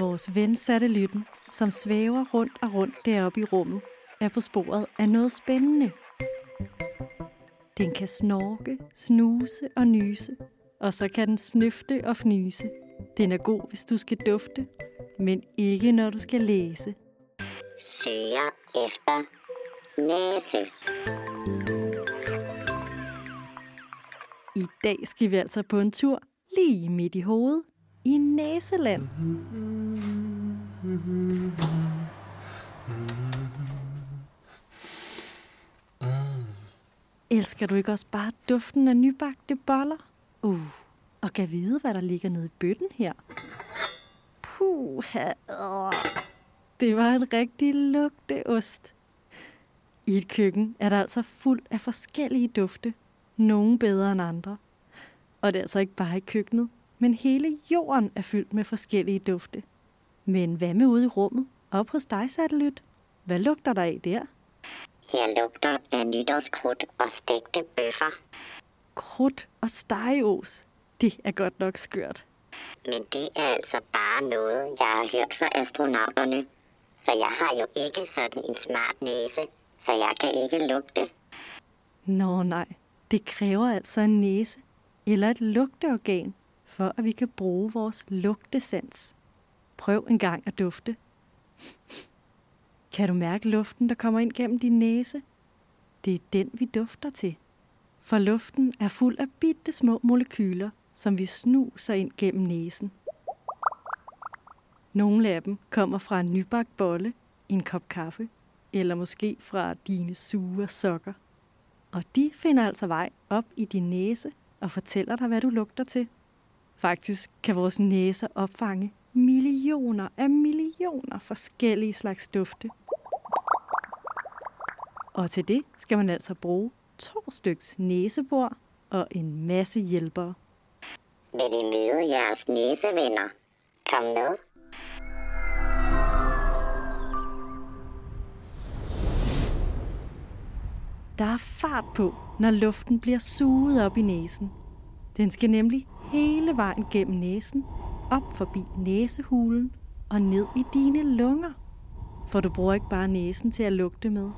Vores ven lytten, som svæver rundt og rundt deroppe i rummet, er på sporet af noget spændende. Den kan snorke, snuse og nyse, og så kan den snøfte og fnyse. Den er god, hvis du skal dufte, men ikke når du skal læse. Søger efter næse. I dag skal vi altså på en tur lige midt i hovedet i Næseland. Mm-hmm. Elsker du ikke også bare duften af nybagte boller? Uh, og kan vide, hvad der ligger nede i bøtten her? Puh, det var en rigtig lugteost. I et køkken er der altså fuld af forskellige dufte, nogle bedre end andre. Og det er altså ikke bare i køkkenet, men hele jorden er fyldt med forskellige dufte. Men hvad med ude i rummet? Op hos dig, satellit? Hvad lugter der af der? Jeg lugter af nytårskrudt og stegte bøffer. Krudt og stegeos. Det er godt nok skørt. Men det er altså bare noget, jeg har hørt fra astronauterne. For jeg har jo ikke sådan en smart næse, så jeg kan ikke lugte. Nå nej, det kræver altså en næse eller et lugteorgan, for at vi kan bruge vores lugtesans. Prøv en gang at dufte. Kan du mærke luften, der kommer ind gennem din næse? Det er den, vi dufter til. For luften er fuld af bitte små molekyler, som vi snuser ind gennem næsen. Nogle af dem kommer fra en nybagt bolle, en kop kaffe, eller måske fra dine sure sokker. Og de finder altså vej op i din næse og fortæller dig, hvad du lugter til. Faktisk kan vores næser opfange millioner af millioner forskellige slags dufte. Og til det skal man altså bruge to styks næsebor og en masse hjælpere. Vil I møde jeres næsevenner? Kom med. Der er fart på, når luften bliver suget op i næsen. Den skal nemlig hele vejen gennem næsen, op forbi næsehulen og ned i dine lunger. For du bruger ikke bare næsen til at lugte med,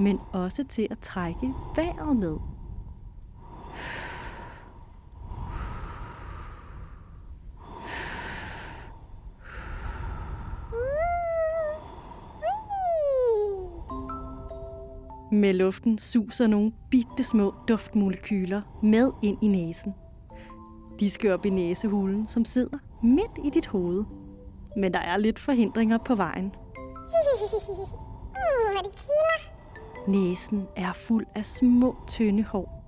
men også til at trække vejret med. Med luften suser nogle bitte små duftmolekyler med ind i næsen. De skal op i næsehulen, som sidder midt i dit hoved. Men der er lidt forhindringer på vejen. uh, det kilder. Næsen er fuld af små, tynde hår.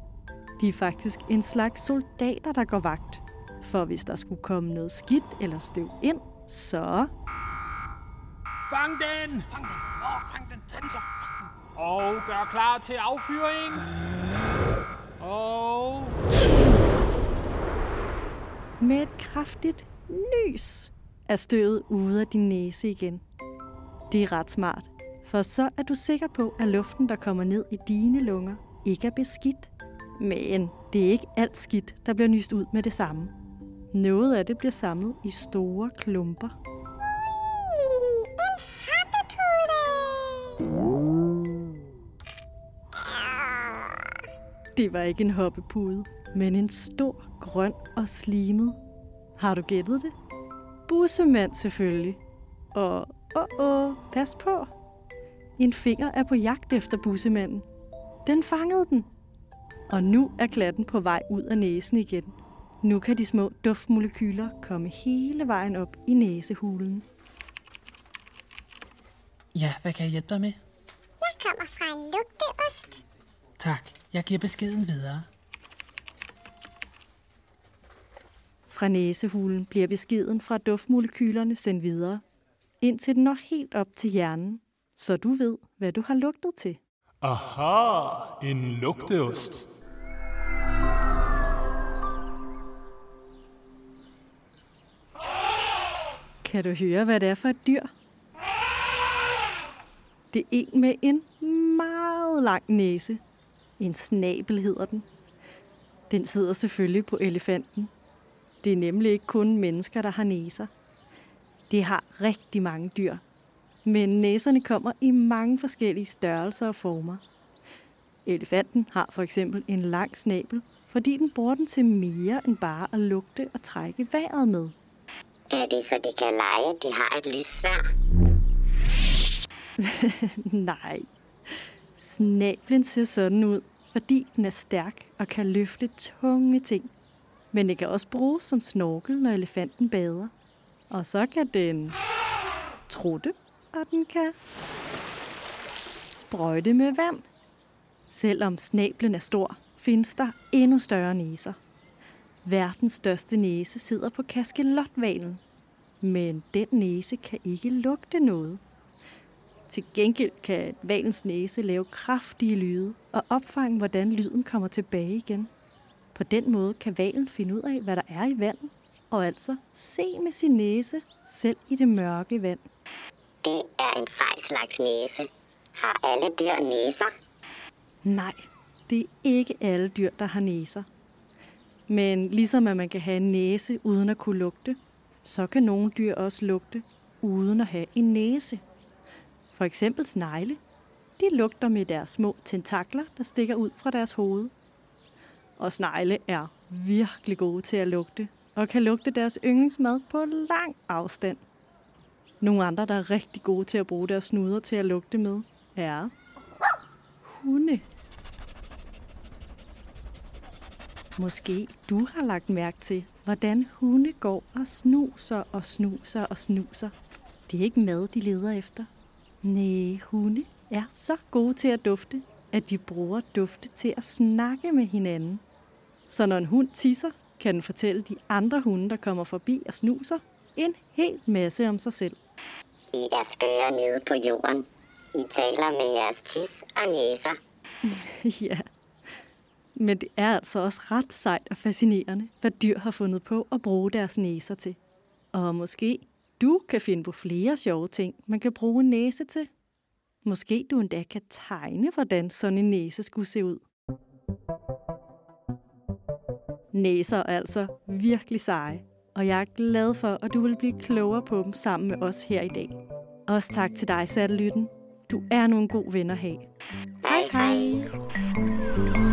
De er faktisk en slags soldater, der går vagt. For hvis der skulle komme noget skidt eller støv ind, så... Fang den! Fang den! Åh, oh, fang den! Tag den så! Fang den. Og gør klar til affyring! Og... Med et kraftigt nys er støvet ude af din næse igen. Det er ret smart, for så er du sikker på, at luften, der kommer ned i dine lunger, ikke er beskidt. Men det er ikke alt skidt, der bliver nyst ud med det samme. Noget af det bliver samlet i store klumper. Det var ikke en hoppepude, men en stor, grøn og slimet. Har du gættet det? Bussemand selvfølgelig. Og åh, åh, pas på. En finger er på jagt efter bussemanden. Den fangede den. Og nu er klatten på vej ud af næsen igen. Nu kan de små duftmolekyler komme hele vejen op i næsehulen. Ja, hvad kan jeg hjælpe dig med? Jeg kommer fra en lugteost. Tak, jeg giver beskeden videre. Fra næsehulen bliver beskeden fra duftmolekylerne sendt videre, indtil den når helt op til hjernen, så du ved, hvad du har lugtet til. Aha, en lugteost. Kan du høre, hvad det er for et dyr? Det er en med en meget lang næse. En snabel hedder den. Den sidder selvfølgelig på elefanten. Det er nemlig ikke kun mennesker, der har næser. Det har rigtig mange dyr, men næserne kommer i mange forskellige størrelser og former. Elefanten har for eksempel en lang snabel, fordi den bruger den til mere end bare at lugte og trække vejret med. Er det så, de kan lege, de har et lyssvær? Nej. Snablen ser sådan ud, fordi den er stærk og kan løfte tunge ting. Men det kan også bruges som snorkel, når elefanten bader. Og så kan den trutte, og den kan sprøjte med vand. Selvom snablen er stor, findes der endnu større næser. Verdens største næse sidder på kaskelotvalen, men den næse kan ikke lugte noget. Til gengæld kan valens næse lave kraftige lyde og opfange, hvordan lyden kommer tilbage igen. På den måde kan valen finde ud af, hvad der er i vandet, og altså se med sin næse, selv i det mørke vand. Det er en sej slags næse. Har alle dyr næser? Nej, det er ikke alle dyr, der har næser. Men ligesom at man kan have en næse uden at kunne lugte, så kan nogle dyr også lugte uden at have en næse. For eksempel snegle. De lugter med deres små tentakler, der stikker ud fra deres hoved. Og snegle er virkelig gode til at lugte, og kan lugte deres yndlingsmad på lang afstand. Nogle andre, der er rigtig gode til at bruge deres snuder til at lugte med, er hunde. Måske du har lagt mærke til, hvordan hunde går og snuser og snuser og snuser. Det er ikke mad, de leder efter. Nej, hunde er så gode til at dufte, at de bruger dufte til at snakke med hinanden. Så når en hund tisser, kan den fortælle de andre hunde, der kommer forbi og snuser, en hel masse om sig selv. I er skøre nede på jorden. I taler med jeres tis og næser. ja. Men det er altså også ret sejt og fascinerende, hvad dyr har fundet på at bruge deres næser til. Og måske du kan finde på flere sjove ting, man kan bruge en næse til. Måske du endda kan tegne, hvordan sådan en næse skulle se ud. Næser er altså virkelig seje, og jeg er glad for, at du vil blive klogere på dem sammen med os her i dag. Også tak til dig, Satelytten. Du er nu en god ven at have. Hej hej. hej.